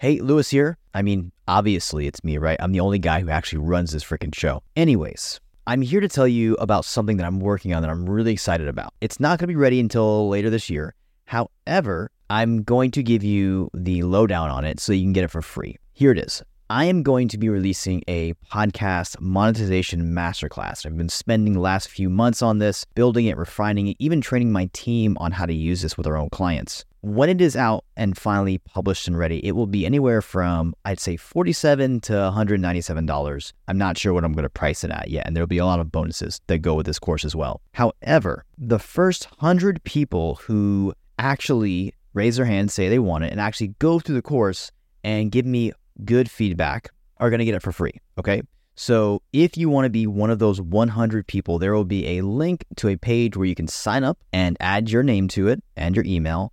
Hey, Luis here. I mean, obviously it's me, right? I'm the only guy who actually runs this freaking show. Anyways, I'm here to tell you about something that I'm working on that I'm really excited about. It's not going to be ready until later this year. However, I'm going to give you the lowdown on it so you can get it for free. Here it is. I am going to be releasing a podcast monetization masterclass. I've been spending the last few months on this, building it, refining it, even training my team on how to use this with our own clients. When it is out and finally published and ready, it will be anywhere from, I'd say, 47 to $197. I'm not sure what I'm going to price it at yet, and there'll be a lot of bonuses that go with this course as well. However, the first 100 people who actually raise their hand, say they want it, and actually go through the course and give me good feedback are going to get it for free. Okay. So if you want to be one of those 100 people, there will be a link to a page where you can sign up and add your name to it and your email.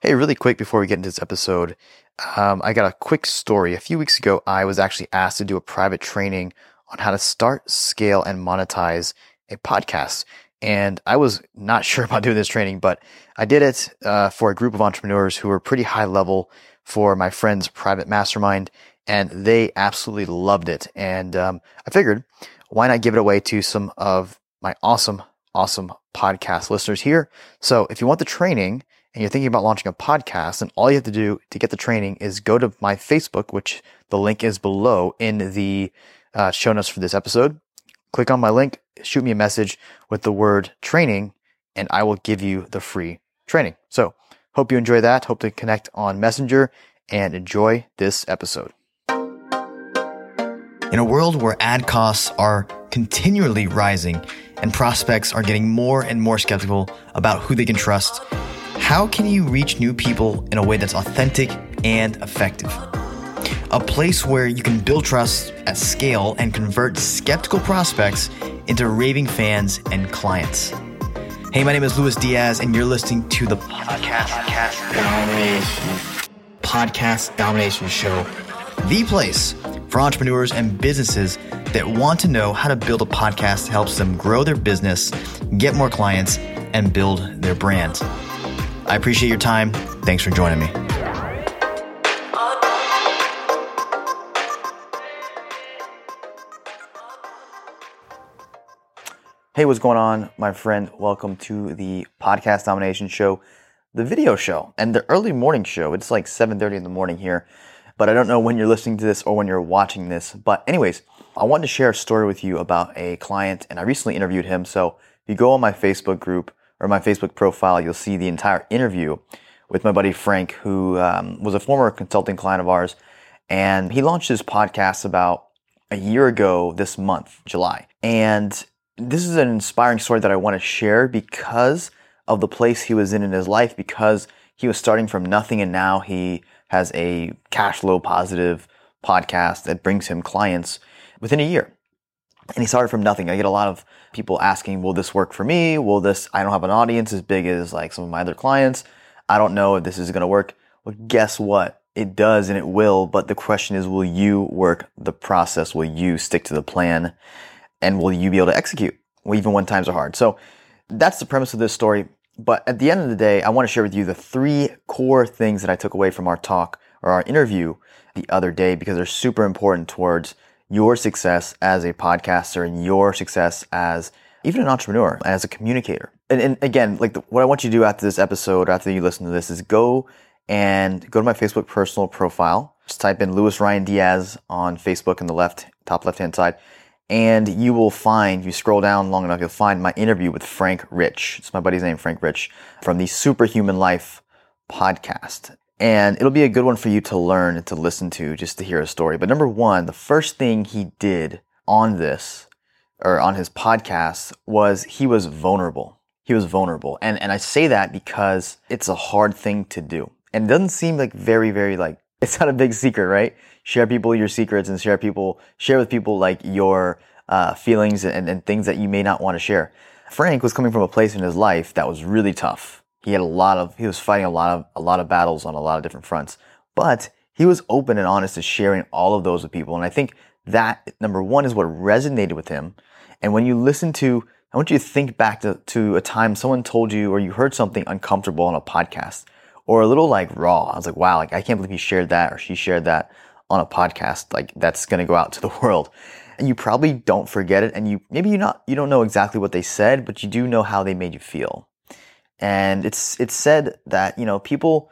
Hey, really quick before we get into this episode, um, I got a quick story. A few weeks ago, I was actually asked to do a private training on how to start, scale, and monetize a podcast. And I was not sure about doing this training, but I did it uh, for a group of entrepreneurs who were pretty high level for my friend's private mastermind, and they absolutely loved it. And um, I figured, why not give it away to some of my awesome, awesome podcast listeners here? So if you want the training and you're thinking about launching a podcast, then all you have to do to get the training is go to my Facebook, which the link is below in the uh, show notes for this episode. Click on my link, shoot me a message with the word training, and I will give you the free training. So Hope you enjoy that. Hope to connect on Messenger and enjoy this episode. In a world where ad costs are continually rising and prospects are getting more and more skeptical about who they can trust, how can you reach new people in a way that's authentic and effective? A place where you can build trust at scale and convert skeptical prospects into raving fans and clients. Hey, my name is Luis Diaz, and you're listening to the Podcast, Podcast Domination Podcast Domination Show, the place for entrepreneurs and businesses that want to know how to build a podcast that helps them grow their business, get more clients, and build their brand. I appreciate your time. Thanks for joining me. Hey, what's going on, my friend? Welcome to the Podcast Domination Show, the video show, and the early morning show. It's like 7:30 in the morning here, but I don't know when you're listening to this or when you're watching this. But anyways, I wanted to share a story with you about a client, and I recently interviewed him. So if you go on my Facebook group or my Facebook profile, you'll see the entire interview with my buddy Frank, who um, was a former consulting client of ours, and he launched his podcast about a year ago this month, July, and this is an inspiring story that I want to share because of the place he was in in his life, because he was starting from nothing and now he has a cash flow positive podcast that brings him clients within a year. And he started from nothing. I get a lot of people asking, will this work for me? Will this, I don't have an audience as big as like some of my other clients. I don't know if this is going to work. Well, guess what? It does and it will. But the question is, will you work the process? Will you stick to the plan? and will you be able to execute even when times are hard? So that's the premise of this story. But at the end of the day, I want to share with you the three core things that I took away from our talk or our interview the other day because they're super important towards your success as a podcaster and your success as even an entrepreneur, as a communicator. And, and again, like the, what I want you to do after this episode, after you listen to this, is go and go to my Facebook personal profile. Just type in Luis Ryan Diaz on Facebook in the left, top left hand side and you will find, you scroll down long enough, you'll find my interview with Frank Rich. It's my buddy's name, Frank Rich, from the Superhuman Life podcast. And it'll be a good one for you to learn and to listen to just to hear a story. But number one, the first thing he did on this or on his podcast was he was vulnerable. He was vulnerable. And, and I say that because it's a hard thing to do. And it doesn't seem like very, very like, it's not a big secret, right? share people your secrets and share people share with people like your uh, feelings and, and things that you may not want to share. Frank was coming from a place in his life that was really tough. He had a lot of, he was fighting a lot of, a lot of battles on a lot of different fronts, but he was open and honest to sharing all of those with people. And I think that number one is what resonated with him. And when you listen to, I want you to think back to, to a time someone told you or you heard something uncomfortable on a podcast or a little like raw. I was like, wow, like I can't believe he shared that or she shared that on a podcast. Like that's going to go out to the world. And you probably don't forget it. And you, maybe you not, you don't know exactly what they said, but you do know how they made you feel. And it's, it's said that, you know, people,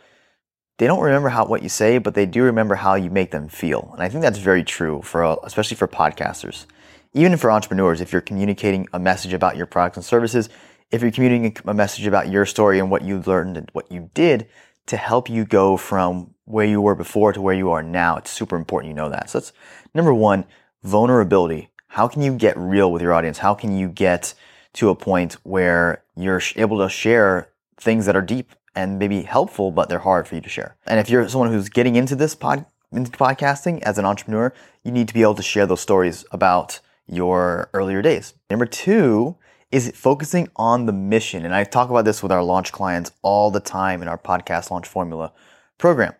they don't remember how what you say, but they do remember how you make them feel. And I think that's very true for especially for podcasters. Even for entrepreneurs, if you're communicating a message about your products and services, if you're communicating a message about your story and what you learned and what you did to help you go from where you were before to where you are now, it's super important you know that. So that's number one, vulnerability. How can you get real with your audience? How can you get to a point where you're able to share things that are deep and maybe helpful, but they're hard for you to share. And if you're someone who's getting into this pod, into podcasting as an entrepreneur, you need to be able to share those stories about your earlier days. Number two is focusing on the mission. And I talk about this with our launch clients all the time in our podcast launch formula program.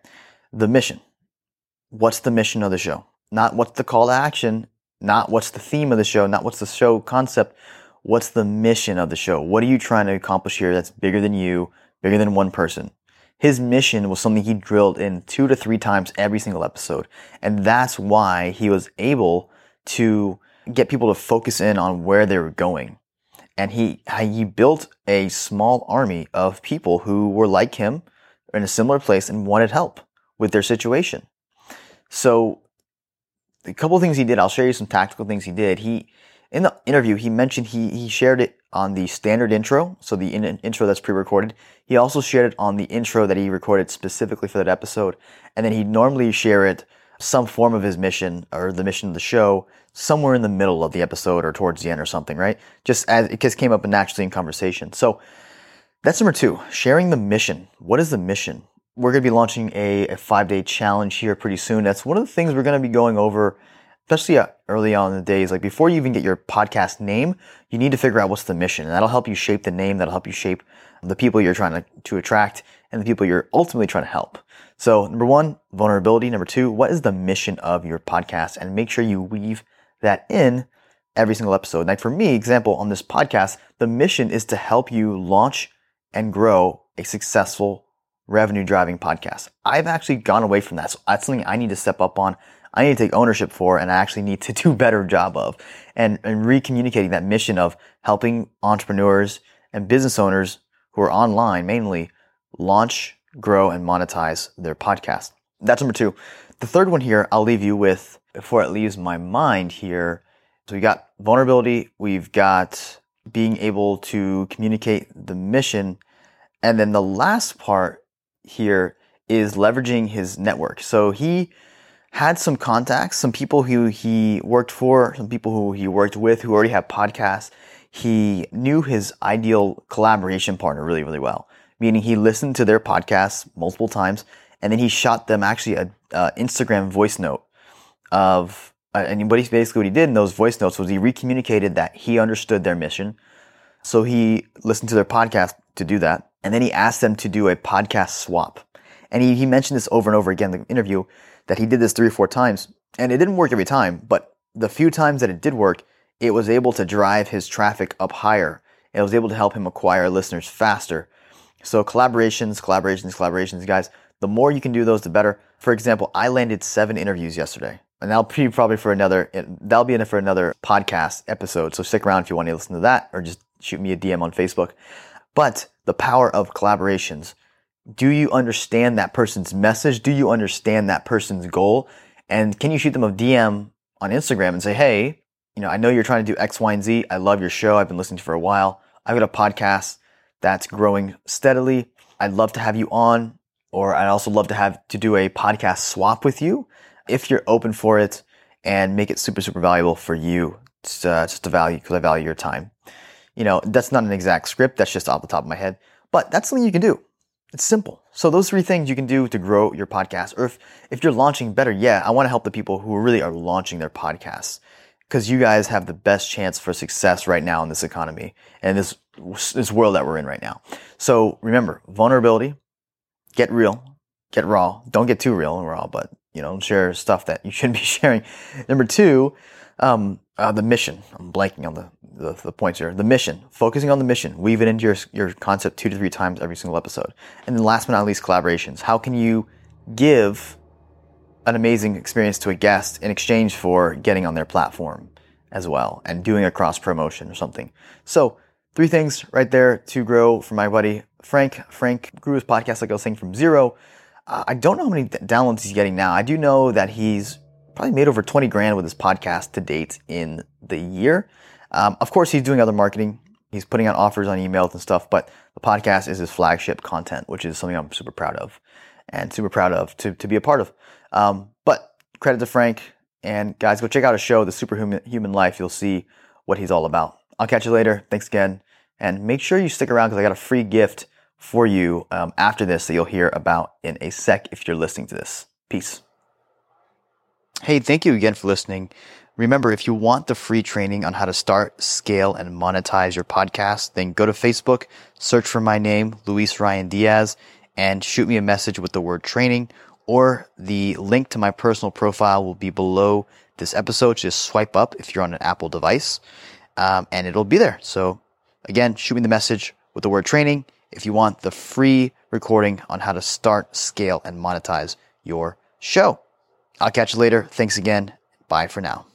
The mission. What's the mission of the show? Not what's the call to action, not what's the theme of the show, not what's the show concept. What's the mission of the show? What are you trying to accomplish here that's bigger than you, bigger than one person. His mission was something he drilled in two to three times every single episode. And that's why he was able to get people to focus in on where they were going. And he, he built a small army of people who were like him in a similar place and wanted help with their situation. So a couple of things he did, I'll show you some tactical things he did. He, in the interview, he mentioned he, he shared it on the standard intro, so the in- intro that's pre-recorded. He also shared it on the intro that he recorded specifically for that episode, and then he'd normally share it some form of his mission or the mission of the show somewhere in the middle of the episode or towards the end or something, right? Just as it just came up naturally in conversation. So that's number two, sharing the mission. What is the mission? We're going to be launching a, a five day challenge here pretty soon. That's one of the things we're going to be going over especially uh, early on in the days, like before you even get your podcast name, you need to figure out what's the mission. And that'll help you shape the name, that'll help you shape the people you're trying to, to attract and the people you're ultimately trying to help. So, number one, vulnerability. Number two, what is the mission of your podcast? And make sure you weave that in every single episode. Like for me, example, on this podcast, the mission is to help you launch and grow a successful revenue driving podcast. I've actually gone away from that. So that's something I need to step up on. I need to take ownership for and I actually need to do a better job of and, and recommunicating that mission of helping entrepreneurs and business owners who are online mainly launch, grow, and monetize their podcast. That's number two. The third one here, I'll leave you with before it leaves my mind here. So we got vulnerability, we've got being able to communicate the mission, and then the last part here is leveraging his network. So he had some contacts, some people who he worked for, some people who he worked with who already have podcasts. He knew his ideal collaboration partner really, really well, meaning he listened to their podcasts multiple times and then he shot them actually a, Instagram voice note of, uh, and basically what he did in those voice notes was he recommunicated that he understood their mission. So he listened to their podcast to do that. And then he asked them to do a podcast swap. And he, he mentioned this over and over again in the interview that he did this three or four times, and it didn't work every time, but the few times that it did work, it was able to drive his traffic up higher. It was able to help him acquire listeners faster. So collaborations, collaborations, collaborations, guys, the more you can do those, the better. For example, I landed seven interviews yesterday. And that'll be probably for another, that'll be enough for another podcast episode. So stick around if you want to listen to that or just shoot me a DM on Facebook. But the power of collaborations do you understand that person's message? Do you understand that person's goal? And can you shoot them a DM on Instagram and say, hey, you know, I know you're trying to do X, Y, and Z. I love your show. I've been listening to for a while. I've got a podcast that's growing steadily. I'd love to have you on, or I'd also love to have to do a podcast swap with you if you're open for it and make it super, super valuable for you. Just, uh, just to value, because I value your time. You know, that's not an exact script. That's just off the top of my head, but that's something you can do. It's simple. So those three things you can do to grow your podcast. Or if, if you're launching better, yeah, I want to help the people who really are launching their podcasts. because you guys have the best chance for success right now in this economy and this this world that we're in right now. So remember, vulnerability, get real, get raw. Don't get too real and raw, but you know, share stuff that you shouldn't be sharing. Number two, um, uh, the mission. I'm blanking on the, the, the points here. The mission, focusing on the mission, weave it into your your concept two to three times every single episode. And then last but not least, collaborations. How can you give an amazing experience to a guest in exchange for getting on their platform as well and doing a cross promotion or something. So three things right there to grow for my buddy Frank. Frank grew his podcast, like I was saying, from zero. Uh, I don't know how many downloads he's getting now. I do know that he's probably made over 20 grand with his podcast to date in the year. Um, of course, he's doing other marketing. He's putting out offers on emails and stuff, but the podcast is his flagship content, which is something I'm super proud of and super proud of to, to be a part of. Um, but credit to Frank. And guys, go check out his show, The Superhuman Human Life. You'll see what he's all about. I'll catch you later. Thanks again. And make sure you stick around because I got a free gift for you um, after this that you'll hear about in a sec if you're listening to this. Peace. Hey, thank you again for listening. Remember, if you want the free training on how to start, scale, and monetize your podcast, then go to Facebook, search for my name, Luis Ryan Diaz, and shoot me a message with the word training or the link to my personal profile will be below this episode. Just swipe up if you're on an Apple device, um, and it'll be there. So again, shoot me the message with the word training if you want the free recording on how to start, scale, and monetize your show. I'll catch you later. Thanks again. Bye for now.